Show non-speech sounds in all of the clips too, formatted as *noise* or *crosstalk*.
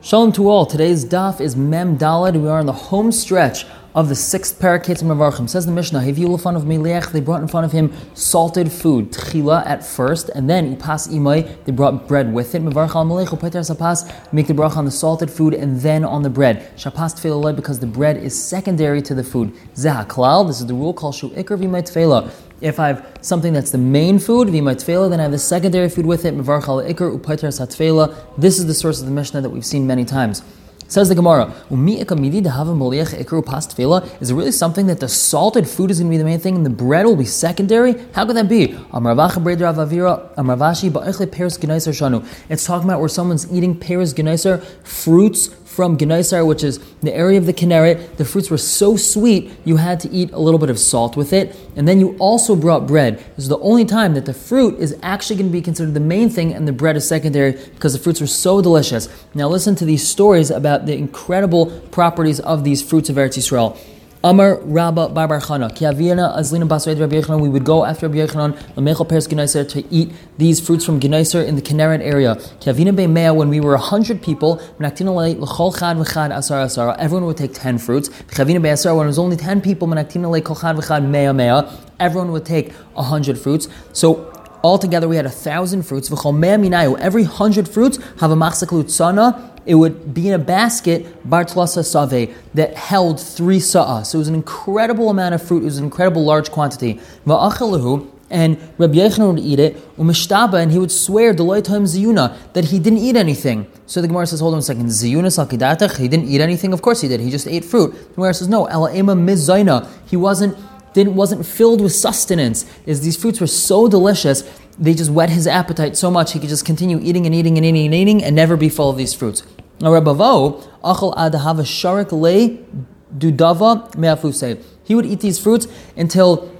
Shalom to all. Today's daf is Mem Dalad. We are on the home stretch of the sixth parakit Mavarchim. Says the Mishnah, Heviu front of Meliach, they brought in front of him salted food, tchila at first, and then upas imay, they brought bread with it. Mavarch al Melech, upeter sapas, make the bracha on the salted food and then on the bread. Shapas tefillah because the bread is secondary to the food. Zeh klal, this is the rule called shu ikr v'imay tefillah. If I have something that's the main food, v'imay then I have the secondary food with it, Mavarch al ikr, upeter satfela. This is the source of the Mishnah that we've seen many times. Says the Gemara, is it really something that the salted food is going to be the main thing and the bread will be secondary? How could that be? It's talking about where someone's eating pears genaiser, fruits from Genaisar, which is the area of the Kinneret. The fruits were so sweet, you had to eat a little bit of salt with it. And then you also brought bread. This is the only time that the fruit is actually going to be considered the main thing and the bread is secondary because the fruits were so delicious. Now listen to these stories about the incredible properties of these fruits of Eretz Yisrael. Amar Rabba Bar Bar Chana. Kiavina Azlina Basraid Rabbi Yechanan. We would go after Rabbi Yechanan Lamechel Peres Gneiser to eat these fruits from Gneiser in the Kinneret area. Kiavina Mea. When we were a hundred people, L'chol Chad V'Chad Asar Asar. Everyone would take ten fruits. Kiavina Be'Asar. When it was only ten people, Menaktina Le Kol Chad V'Chad Mea Mea. Everyone would take a hundred fruits. So Altogether, we had a thousand fruits. Every hundred fruits have a machzak sana it would be in a basket, Bartlasa Save, that held three sa'ah. So it was an incredible amount of fruit, it was an incredible large quantity. And Rabbi Yechon would eat it, umishtaba, and he would swear, Deloitam ziyuna, that he didn't eat anything. So the Gemara says, hold on a second, ziyuna he didn't eat anything? Of course he did, he just ate fruit. The Gemara says, no, ema mizaina, he wasn't didn't wasn't filled with sustenance. Is these fruits were so delicious they just whet his appetite so much he could just continue eating and eating and eating and eating and never be full of these fruits. Now, Rabbavo, achal adahava sharik le dudava me'afuse. He would eat these fruits until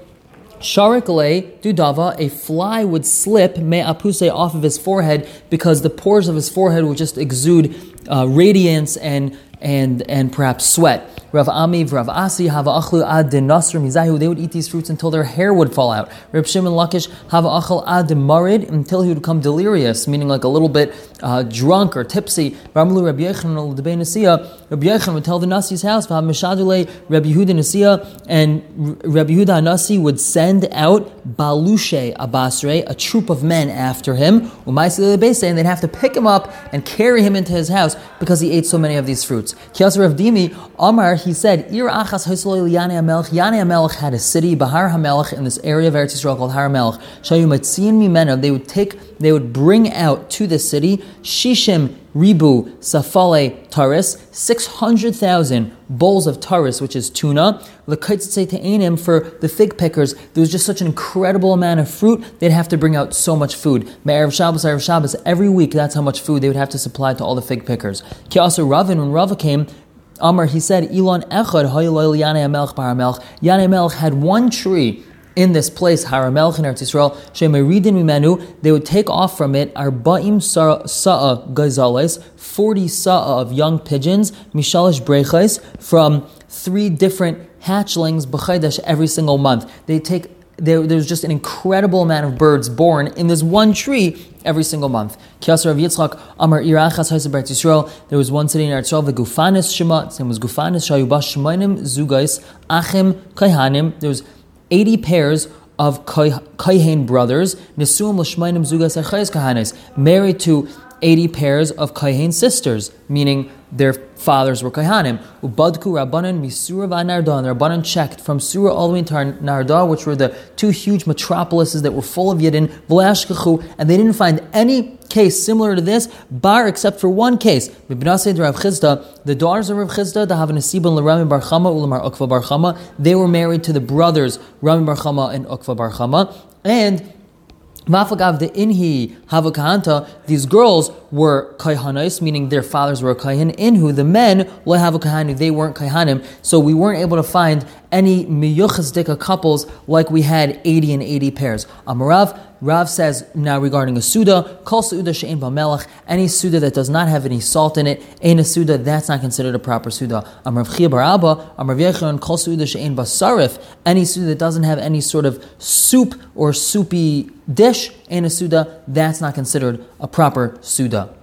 sharik le dudava, a fly would slip me'apuse off of his forehead because the pores of his forehead would just exude uh, radiance and and and perhaps sweat. Rav Amiv, Rav Asi, Hava Achlu Ad Nasr Mizahu, they would eat these fruits until their hair would fall out. Reb Shimon Lakish, Hava Achal Ad Marid, until he would become delirious, meaning like a little bit uh, drunk or tipsy. Ramlu Rabbi Yechon Debei Nasiya, Rabbi Yechon would tell the Nasi's house, Vav Meshadule, Rabbi Yehuda Nasiya, and Rabbi Yehuda Nasi would send out Balushe Abasre, a troop of men after him, and they'd have to pick him up and carry him into his house because he ate so many of these fruits. Kiasa Rav Dimi, Amar, he said, Ir Achas Yane Amelch. Yane Amelch had a city, Bahar Hamelch, in this area of Eretz Yisrael called Har Hamelch. Shayu Matzin Mimena. They would take, they would bring out to the city Shishim Ribu Safale Taris, 600,000 bowls of taris, which is tuna. L'kaitzei for the fig pickers, there was just such an incredible amount of fruit, they'd have to bring out so much food. Me'erev Shabbos, Erev Shabbos, every week, that's how much food they would have to supply to all the fig pickers. Ki also Ravin, when Rava came, Amr, he said, Elon Echad, Yane Amelch Bar Amelch. Yane Amelch had one tree in this place, Haramelch in Eretz Yisrael, Shemeridin Mimenu, they would take off from it Arba'im Sa'a Gazales, 40 Sa'a of young pigeons, Mishalish Brechais, from three different hatchlings, B'chaydash, every single month. They take there, there's just an incredible amount of birds born in this one tree every single month. Kiasar of Yitzchak, Amar Irachas Haisabert Yisrael, there was one city in Eretz the Gufanis Shema, its name was Gufanis, Shayubash Shemainim, Zugais, Achim, Kaihanim, there was 80 pairs of Kaihain brothers, Nisuam Lashmainim Zugas Kahanes, married to 80 pairs of Kaihain sisters, meaning their fathers were Kaihanim. Ubadku Rabbanan Misura Narda, and Rabbanan checked from Surah all the way to Narda, which were the two huge metropolises that were full of Yidden, and they didn't find any case similar to this, bar except for one case. The daughters of Rav Chisda, the Havanasibun Larami Bar Chama, Ulamar Ukva they were married to the brothers Rami Bar Chama and Ukva Bar Chama, and Mafagav the Inhi Havakahanta, these girls were Kaihanais, meaning their fathers were Kaihan. who the men, Lehavakahanu, they weren't Kaihanim. So we weren't able to find any Miyuchas couples like we had 80 and 80 pairs. Amarav, Rav says now regarding a Suda, Kol Suda She'en Bamelech, any Suda that does not have any salt in it, ain't a Suda, that's not considered a proper Suda. Amrav Chia Baraba, Amrav Yechon, Kol Suda She'en Basarif, any Suda that doesn't have any sort of soup or soupy dish, ain't a Suda, that's not considered a proper Suda.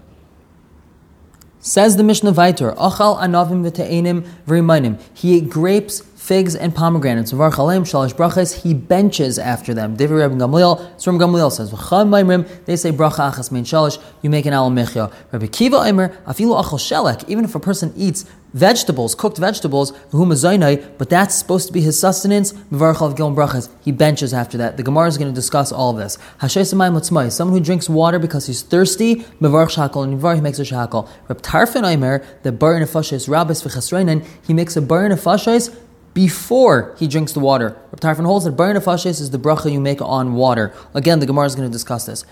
Says the Mishnah Vaitor, Achal anavim v'te'enim v'rimainim. He ate grapes, figs, and pomegranates. Var chalem shalish brachas. He benches after them. Rabbi Gamliel. So Rabbi Gamliel says, maimrim. They say bracha achas mein shalish. You make an al mechia. Rabbi Kiva aimer afilu achal. Even if a person eats vegetables, cooked vegetables, but that's supposed to be his sustenance. He benches after that. The Gemara is going to discuss all this. Someone who drinks water because he's thirsty, he makes a shakal. The bar nefashis rabbis he makes a bar before he drinks the water. Reb Tarfon holds that bar is the bracha you make on water. Again, the Gemara is going to discuss this.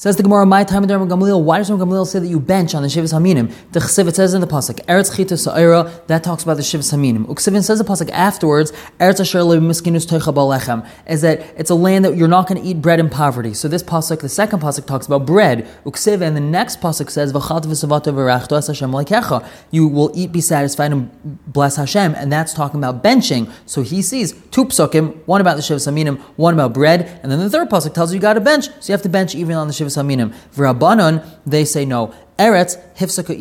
Says the Gemara, my time in Gamliel. Why does Gamliel say that you bench on the Shivas Haminim? The Chesiv, it says in the pasuk, Eretz Chita Sa'ira, that talks about the Shivas Haminim. Uksivin says the pasuk afterwards, Eretz Asher Miskinus Teicha Balechem, is that it's a land that you're not going to eat bread in poverty. So this pasuk, the second pasuk, talks about bread. Uksiv, and the next pasuk says, V'chat v'savata v'rachto es Hashem leikecha. You will eat, be satisfied, and bless Hashem. And that's talking about benching. So he sees two psukim, one about the Shivas Haminim, one about bread, and then the third pasuk tells you you got to bench. So you have to bench even on the Shivas Shivas Aminim. They say no. Eretz hifsaka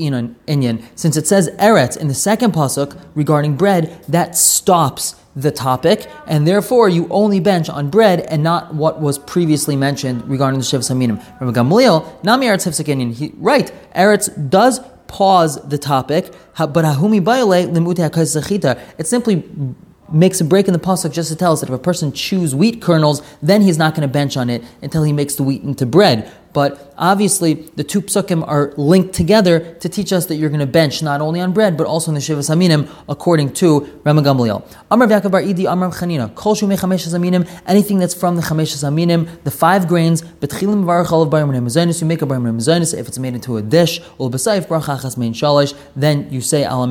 inyan. Since it says Eretz in the second pasuk regarding bread, that stops the topic, and therefore you only bench on bread and not what was previously mentioned regarding the Shivas Aminim. Rabbi Gamliel, Nami Eretz hifsaka inyan. Right, Eretz does pause the topic, but hahumi bayale limute It simply makes a break in the pasuk just to tell us that if a person chews wheat kernels, then he's not going to bench on it until he makes the wheat into bread. But obviously, the two psukim are linked together to teach us that you're going to bench not only on bread, but also in the Shivas Aminim, according to Rama Gamliel. Amr Yaakov Bar Idi, Amr Chanina, Kol Shumei anything that's from the Chameshas Aminim, the five grains, Betchilim Varach Olav Bar Mezanis, you make a Bar Mezanis, if it's made into a dish, Ul Basayif Brachachas Mein Shalish, then you say Ala.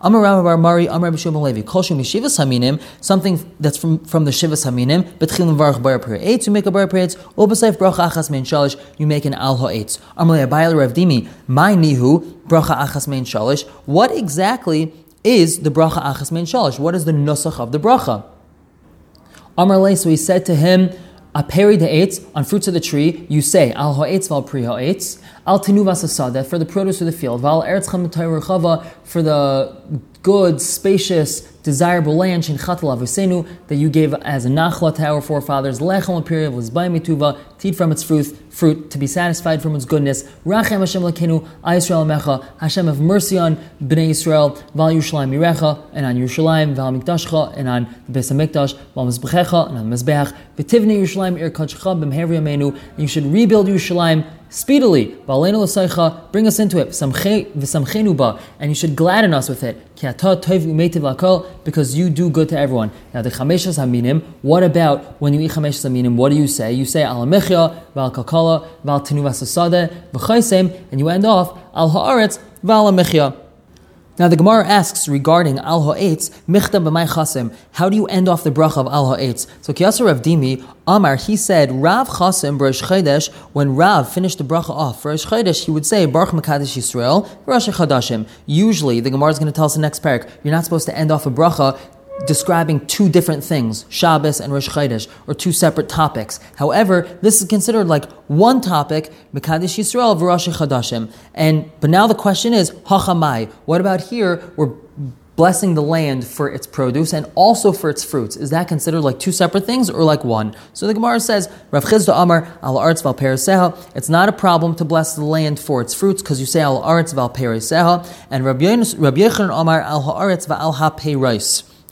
Amr Rama Bar Mari, Amr Bishum Levi, Kol Shumei Shivas something that's from, from the Shivas Aminim, Betchilim Varach Bar Eitz, you make a Bar Eitz, Ul Basayif Brachachas Mein Shalish, you make an al ha'etz. Amalei abayel Rav Dimi, my nihu bracha achas mein shalish. What exactly is the bracha achas mein shalish? What is the nusach of the bracha? Amar so he said to him, a peri de eitz, on fruits of the tree, you say, al ha'etz val pri ha'etz, al tenuvas asada, for the produce of the field, val eretz chava, for the good, spacious, desirable land, shin chatal avusenu, that you gave as a nachla to our forefathers, lechem was by mituva, to from its fruit, fruit, to be satisfied from its goodness. Rachem Hashem lekenu, Yisrael mecha, Hashem have mercy on Bnei Yisrael, val Yerushalayim mirecha, and on Yerushalayim, val mikdashcha, and on the Beis Hamikdash, val mizbechecha, and on Mizbeach, v'tivnei Yerushalayim ir kachcha b'mheri and you should rebuild Yerushalayim speedily. Bring us into it. And you should gladden us with it. Because you do good to everyone. Now the chameshas haminim. What about when you eat chameshas haminim? What do you say? You say al mechya, val kalkala, val tenuvas asade, and you end off al haaretz, val mechya. Now the Gemara asks regarding al ha'etz, michta b'may chasim, how do you end off the bracha of al ha'etz? So Kiyasar Rav Dimi, Amar, he said, Rav chasim b'rosh chodesh, when Rav finished the bracha off for Rosh chodesh, he would say, Baruch Mekadesh Yisrael, Rosh Chodashim. Usually, the Gemara is going to tell us the next parak, you're not supposed to end off a bracha describing two different things, Shabbos and Rosh Chodesh, or two separate topics. However, this is considered like one topic, Mekadesh Yisrael v'Rosh Chodashim. And but now the question is, Hachamai. What about here? We're blessing the land for its produce and also for its fruits. Is that considered like two separate things or like one? So the Gemara says, Rav Chisda Amar al arts val It's not a problem to bless the land for its fruits because you say al arts val and Rabbi Yechon Amar al haaretz val ha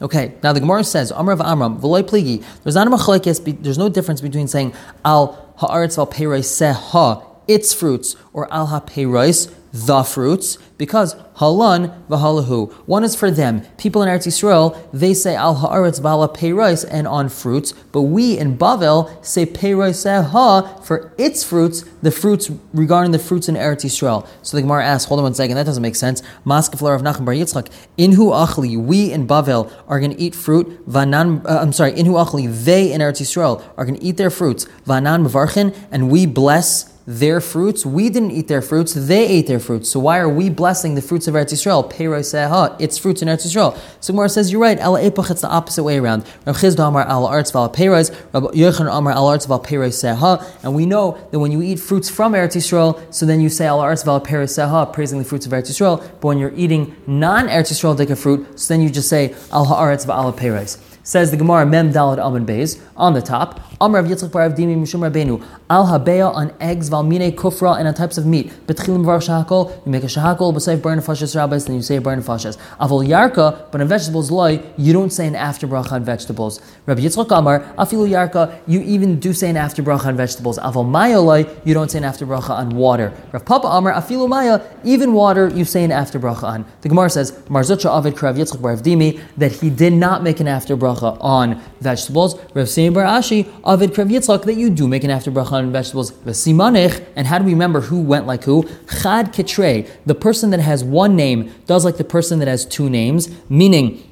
Okay, now the Gemara says, Amr of Amram, V'loy pligi. There's not a there's no difference between saying al ha'aretz al peirais seha, its fruits, or al ha'peirais, the fruits, because halan v'halahu. One is for them. People in Eretz Yisrael, they say al haaretz v'ala peiros and on fruits, but we in Bavel say peiros ha for its fruits, the fruits regarding the fruits in Eretz Yisrael. So the Gemara asks, hold on one second, that doesn't make sense. Maskeflar of Nachum Bar Yitzchak, inhu achli, we in Bavel are going to eat fruit. Vanan, uh, I'm sorry, inhu achli, they in Eretz Yisrael are going to eat their fruits. Vanan mevarchin, and we bless their fruits. We didn't eat their fruits, they ate their fruits. So why are we blessing the fruits of Eretz Yisrael? Peiroi seha, its fruits in Eretz Yisrael. So Gemara says, you're right, Ela Epach, it's the opposite way around. Rav Chisda Amar Al Arts Val Yochanan Amar Al Val seha. And we know that when you eat fruits from Eretz Yisrael, so then you say Al Arts Val Peiroi seha, praising the fruits of Eretz Yisrael. But when you're eating non Eretz Yisrael Dika fruit, so then you just say Al Haaretz Val Peiros. Says the Gemara Mem Dalad Amud Beis on the top. Amr of Yitzchak Bar Dimi Mishum Rabbeinu Al Habeya on eggs Valmine Kufra and on types of meat. Betchilim Var Shahakol you make a Shahakol b'sayv burn fashas rabbis then you say burn fashas. Avol Yarka but on vegetables loy you don't say an after bracha on vegetables. Rabbi Yitzchak Amar Afilu Yarka you even do say an after bracha on vegetables. Avol Maya loy you don't say an after bracha on water. Rav Papa Amar Afilu Maya even water you say an after bracha on. The Gemara says Marzutra Avid Krav Yitzchak Bar Dimi that he did not make an after bracha on vegetables. Rav Shimi Bar Ashi, Avid Krav Yitzchak, that you do make an after bracha on vegetables. Vesimanich, and how do we remember who went like who? Chad Ketre, the person that has one name does like the person that has two names, meaning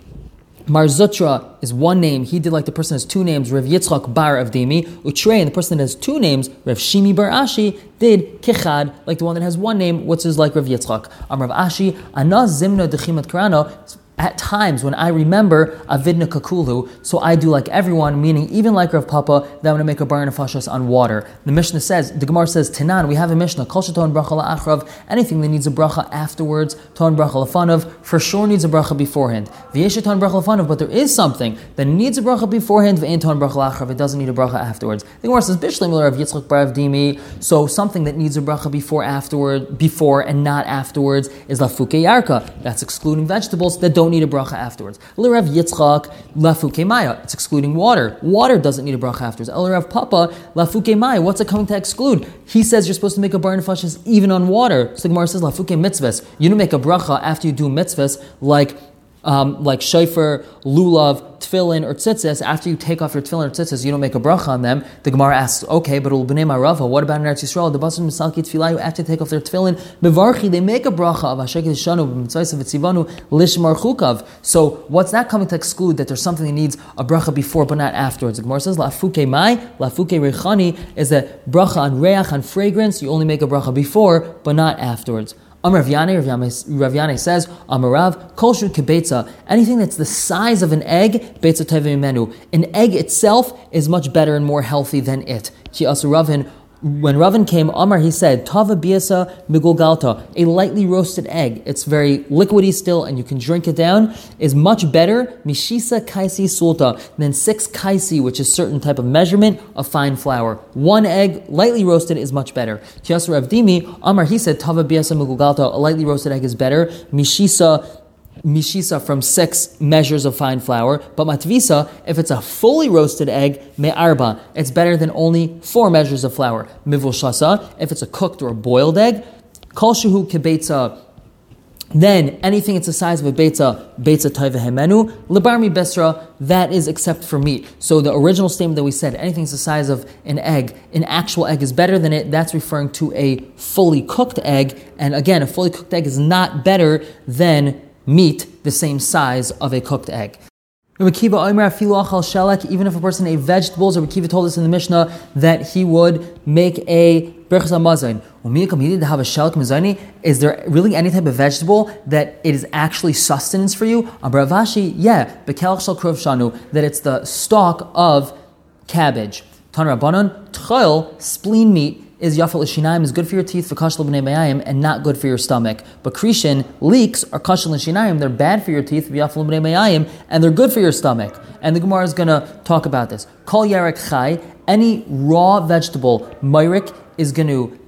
Marzutra is one name. He did like the person has two names. Rav Yitzchak Bar Avdimi. Utrei, and the person that has two names, Rav Shimi Bar Ashi, did Kichad, like the one that has one name, which is like Rav Yitzchak. Am Rav Ashi, Anaz Zimna Dechimat Karano at times when I remember Avidna Kakulu, so I do like everyone, meaning even like Rav Papa, that I'm going to make a bar of fashas on water. The Mishnah says, the Gemara says, Tanan, we have a Mishnah, Kol Shaton Bracha La'achrav, anything that needs a bracha afterwards, Ton Bracha Lafanav, for sure needs a bracha beforehand. V'yeshaton Bracha Lafanav, but there is something that needs a bracha beforehand, V'ain Ton Bracha La'achrav, it doesn't need a bracha afterwards. The Gemara says, Bishlim Rav Yitzchak Bar Dimi, so something that needs a bracha before afterward, before and not afterwards is Lafuke Yarka. That's excluding vegetables that don't don't need a bracha afterwards. L'Rav Yitzchak lafuke maya. It's excluding water. Water doesn't need a bracha afterwards. L'Rav Papa lafuke maya. What's it coming to exclude? He says you're supposed to make a bar nefashis even on water. So Gemara says lafuke mitzvahs. You don't make a bracha after you do mitzvahs like um, like shofar, lulav, tefillin, or tzitzis, after you take off your tefillin or tzitzis, you don't make a bracha on them. The Gemara asks, okay, but ulbnei marava, what about in Eretz Yisrael? The basim misalki tefillah, after they take off their tefillin, mevarchi, they make a bracha of hasheket shanu, b'mitzvayis v'tzivanu, lishmar chukav. So what's that coming to exclude that there's something that needs a bracha before but not afterwards? The Gemara says, lafuke mai, lafuke rechani, is a bracha on reach, on fragrance, you only make a bracha before but not afterwards. Amar says, Amarav, Kol Shud Kebetza, anything that's the size of an egg, Betza Tevim Menu. An egg itself is much better and more healthy than it. Ki Asuravin, when Ravin came, Amar, he said, Tava biasa migulgalta, a lightly roasted egg. It's very liquidy still, and you can drink it down, is much better, mishisa kaisi sulta, than six kaisi, which is certain type of measurement of fine flour. One egg, lightly roasted, is much better. Kiyasu Rav Dimi, Amar, he said, Tava biasa migulgalta, a lightly roasted egg is better, mishisa mishisa from six measures of fine flour, but matvisa, if it's a fully roasted egg, me'arba, it's better than only four measures of flour. Mivul if it's a cooked or a boiled egg, kol shuhu kebetza, then anything that's the size of a beitza, beitza taiva hemenu, lebarmi besra, that is except for meat. So the original statement that we said, anything that's the size of an egg, an actual egg is better than it, that's referring to a fully cooked egg. And again, a fully cooked egg is not better than meat the same size of a cooked egg. Even if a person ate vegetables, or Kiva told us in the Mishnah that he would make a berachas hamazon. Is there really any type of vegetable that it is actually sustenance for you? Abravashi, yeah, that it's the stalk of cabbage. Tan Rabbanon, spleen meat, is yafal ishinaim is good for your teeth for kashal b'nei and not good for your stomach. But krishin leeks are kashal ishinaim; they're bad for your teeth yafal b'nei and they're good for your stomach. And the Gemara is going to talk about this. Kol yarek chai, any raw vegetable, myrick is going to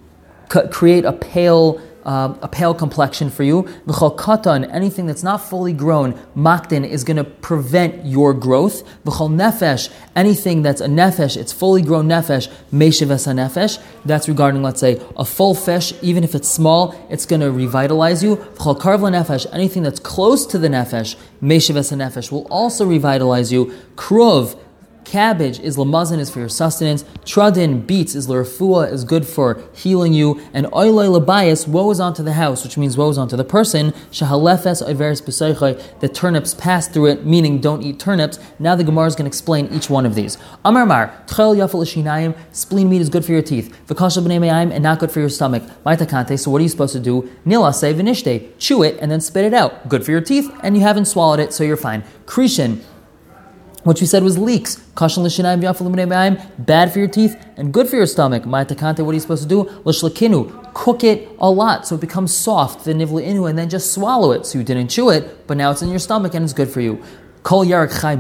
create a pale um, a pale complexion for you. V'chol katan, anything that's not fully grown, maktin is going to prevent your growth. V'chol nefesh, anything that's a nefesh, it's fully grown nefesh, meshives nefesh. That's regarding, let's say, a full fish, even if it's small, it's going to revitalize you. V'chol karvla nefesh, anything that's close to the nefesh, meshives nefesh, will also revitalize you. Kruv, cabbage is lamazin is for your sustenance. Trudin, beets is lirafua is good for healing you. And oilay labayas, woe is onto the house, which means woe is onto the person. Shahalefes iveris the turnips pass through it, meaning don't eat turnips. Now the Gemara is going to explain each one of these. Amar Mar, tchel yafel shinayim, spleen meat is good for your teeth. V'kashal b'nei me'ayim, and not good for your stomach. Maitakante, so what are you supposed to do? Nila say v'nishte, chew it and then spit it out. Good for your teeth, and you haven't swallowed it, so you're fine. Krishin, what you said was leeks. Bad for your teeth and good for your stomach. Ma'atakante, what are you supposed to do? Lishlakinu, cook it a lot so it becomes soft, the inu, and then just swallow it. So you didn't chew it, but now it's in your stomach and it's good for you. Kol chai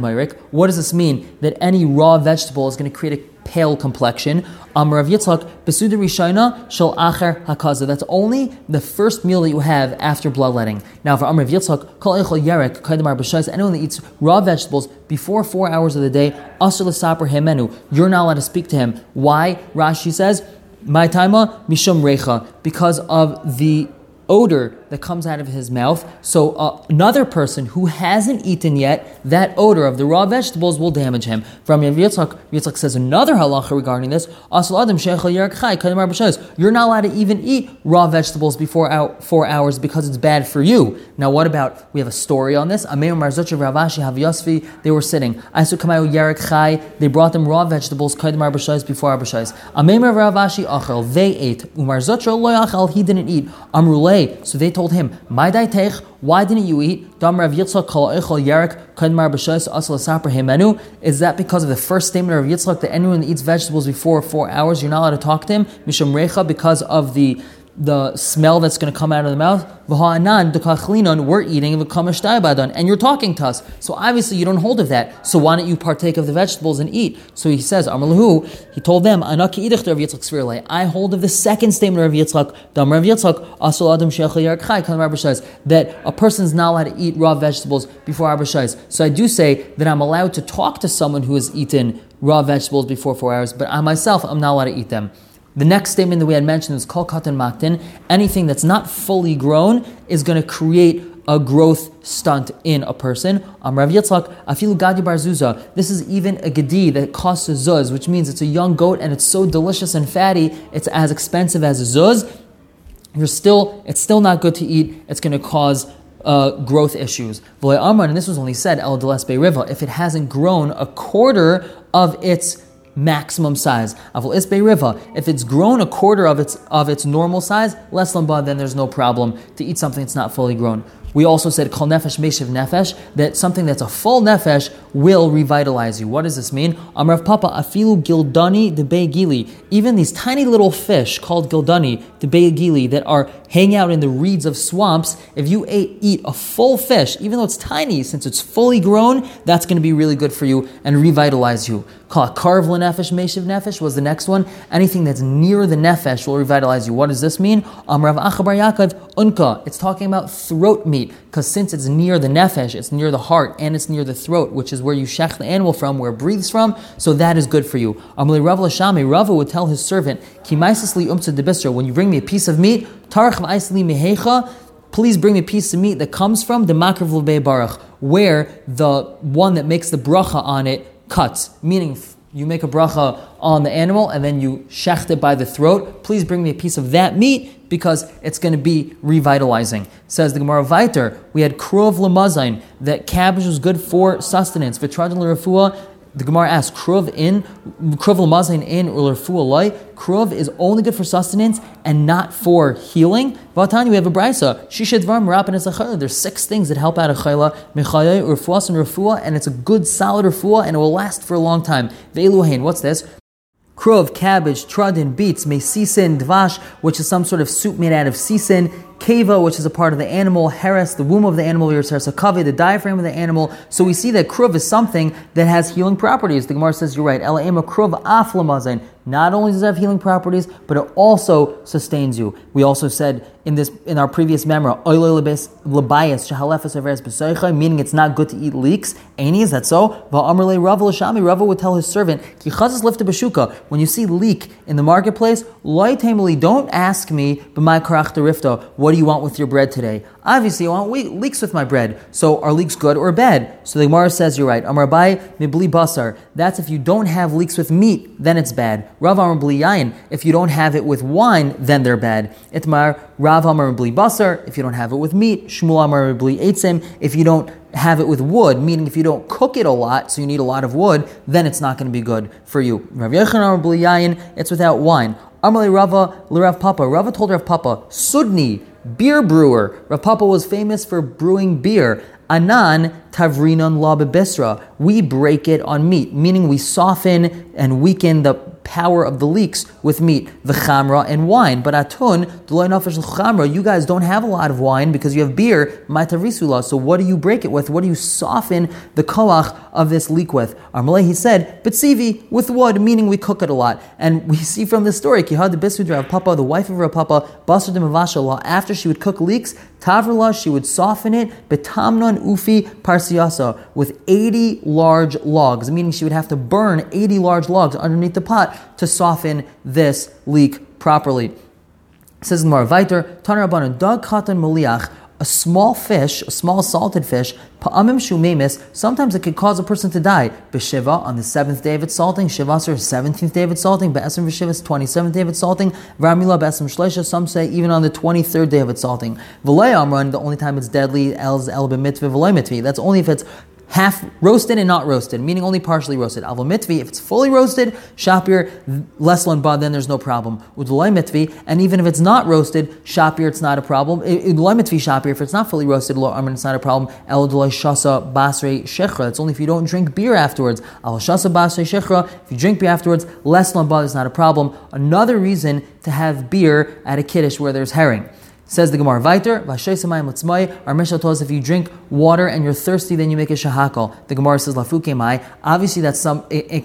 What does this mean? That any raw vegetable is going to create a pale complexion. Amrav Yitzchak, Besuda Rishayna Shal Acher Hakaza. That's only the first meal that you have after bloodletting. Now for Amrav Yitzchak, Kol Echol Yerek, Kaidamar B'Shais, anyone that eats raw vegetables before four hours of the day, Asr L'Saper Hemenu, you're not allowed to speak to him. Why? Rashi says, my taima mishum recha because of the odor that comes out of his mouth. So uh, another person who hasn't eaten yet, that odor of the raw vegetables will damage him. From Yitzchak, Yitzchak says another halacha regarding this. You're not allowed to even eat raw vegetables before out four hours because it's bad for you. Now, what about we have a story on this? They were sitting. They brought them raw vegetables before Arbashais. They ate. He didn't eat. So they told him, why didn't you eat? Is that because of the first statement of Yitzchak that anyone that eats vegetables before four hours, you're not allowed to talk to him? Mishum recha because of the the smell that's going to come out of the mouth. We're eating and you're talking to us. So obviously you don't hold of that. So why don't you partake of the vegetables and eat? So he says, he told them, I hold of the second statement of Yitzchak, that a person is not allowed to eat raw vegetables before Abba So I do say that I'm allowed to talk to someone who has eaten raw vegetables before four hours, but I myself, I'm not allowed to eat them. The next statement that we had mentioned is kol katan maktin. Anything that's not fully grown is going to create a growth stunt in a person. Amrav Yitzchak, afilu gadi barzuza. This is even a gedi that costs a zuz, which means it's a young goat and it's so delicious and fatty, it's as expensive as a zuz. You're still, it's still not good to eat. It's going to cause uh, growth issues. And this was only said el riva if it hasn't grown a quarter of its maximum size. Of Ispe Riva. If it's grown a quarter of its of its normal size, less lamba, then there's no problem to eat something that's not fully grown. We also said kol nefesh meshiv nefesh that something that's a full nefesh will revitalize you. What does this mean? Amrav Papa afilu gildani de gili. Even these tiny little fish called gildani de gili that are hang out in the reeds of swamps. If you ate, eat a full fish, even though it's tiny, since it's fully grown, that's going to be really good for you and revitalize you. Karv nefesh meshiv nefesh was the next one. Anything that's near the nefesh will revitalize you. What does this mean? Amrav Achabar Yaakov unka. It's talking about throat meat because since it's near the nefesh, it's near the heart and it's near the throat, which is where you shech the animal from, where it breathes from. So that is good for you. Amalei Rav Lashami, Rava would tell his servant, Kimaisasli umtza debistro. When you bring me a piece of meat, tarach ma'isli mehecha. Please bring me a piece of meat that comes from the makrav baruch, where the one that makes the bracha on it cuts, meaning you make a bracha on the animal and then you shecht it by the throat. Please bring me a piece of that meat because it's going to be revitalizing. Says the Gemara Viter, we had krov lamazain, that cabbage was good for sustenance. Vitradin l'rafua, the Gemara asks, Kruv in, Kruv l'mazain in, or l'rafua Kruv is only good for sustenance and not for healing. Vatani, we have a brisa. Shishadvar marapin is a There's six things that help out a chayla. Mechayay, urfuas, and rafua, and it's a good solid rafua, and it will last for a long time. Ve'eluhain, what's this? Krov, cabbage, trudin, beets, mesisin, dvash, which is some sort of soup made out of sisin, keva, which is a part of the animal, heres, the womb of the animal, kavi, the diaphragm of the animal. So we see that kruv is something that has healing properties. The Gemara says, you're right, elaima kruv aflamazin. Not only does it have healing properties, but it also sustains you. We also said in this in our previous memory, meaning it's not good to eat leeks. Any is that so? Rava would tell his servant, when you see leek in the marketplace, don't ask me, but my karachtarifta, what do you want with your bread today? Obviously, I want leeks with my bread. So are leeks good or bad? So the Gemara says you're right. Amar mibli basar. That's if you don't have leeks with meat, then it's bad. Rav Amar yayin. If you don't have it with wine, then they're bad. Itmar Rav Basar. If you don't have it with meat, Shmuel Amar bli eitzim. If you don't have it with wood, meaning if you don't cook it a lot, so you need a lot of wood, then it's not going to be good for you. Rav Yechon Amar yayin. It's without wine. Amalei Rava Rav Papa. Rava told Rav Papa, Sudni beer brewer. Rav Papa was famous for brewing beer. Anan tavrinon la bebisra. We break it on meat, meaning we soften and weaken the power of the leeks with meat, the chamra and wine. But atun, chamra, you guys don't have a lot of wine because you have beer, matarisula. So what do you break it with? What do you soften the koach of this leek with? Armaleh, he said, but sivi with wood, meaning we cook it a lot. And *laughs* we see from this story, Kihad the Papa, the wife of Rav Papa, Basar after she would cook leeks, Tavrila, she would soften it, betamnon ufi parsiyasa, with 80 large logs, meaning she would have to burn 80 large logs underneath the pot to soften this leek properly. It says in Marvaiter, Tanarabanan, Dag Katan Maliach, a small fish, a small salted fish, pa'amim shumemis, sometimes it could cause a person to die. B'shiva, on the seventh day of its salting, shivasar, seventeenth day of its salting, be'esrim v'shivas, twenty-seventh day of its salting, v'ramila be'esrim shleisha, some say even on the twenty-third day of its salting. V'lei amran, the only time it's deadly, el's el b'mitvi, v'lei mitvi, that's only if it's half roasted and not roasted, meaning only partially roasted. Avo mitvi, if it's fully roasted, shapir, less lanba, then there's no problem. Udulay mitvi, and even if it's not roasted, shapir, it's not a problem. Udulay mitvi shapir, if it's not fully roasted, lo armin, it's not a problem. El udulay shasa basre shechra, it's only if you don't drink beer afterwards. Al shasa basre shechra, if you drink beer afterwards, less lanba is not a problem. Another reason to have beer at a kiddush where there's herring. Says the Gemara Viter, Our Mishnah tells us if you drink water and you're thirsty, then you make a shahakal. The Gemara says Lafuke Mai. Obviously, that's some. It, it,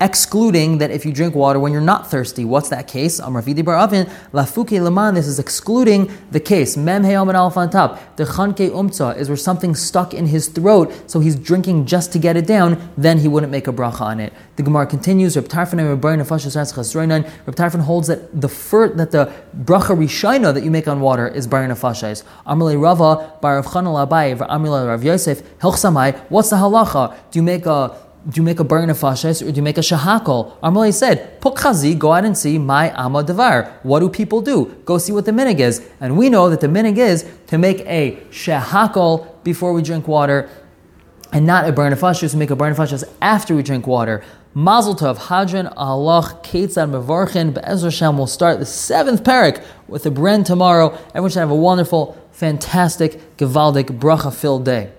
excluding that if you drink water when you're not thirsty. What's that case? Amravidi bar avin, lafuke leman, this is excluding the case. Mem heyom and alf on top. The chanke umtza is where something stuck in his throat, so he's drinking just to get it down, then he wouldn't make a bracha on it. The Gemara continues, Reb Tarfon Reb Tarfon holds that the fir, that the bracha rishayna that you make on water is bar nefashais. Amalei Rava, bar Rav Chanal Abai, Amalei Rav Yosef, what's the halacha? Do you make a do you make a burn nefashis or do you make a shahakol? Armalei said, Pukhazi, go out and see my amma devar. What do people do? Go see what the minig is. And we know that the minig is to make a shahakol before we drink water and not a burn nefashis, to make a burn nefashis after we drink water. Mazel Tov, Hadran Alach, Ketzad Mevarchin, Be'ezra Hashem will start the seventh parak with the Bren tomorrow. Everyone should have a wonderful, fantastic, Gavaldic, bracha filled day.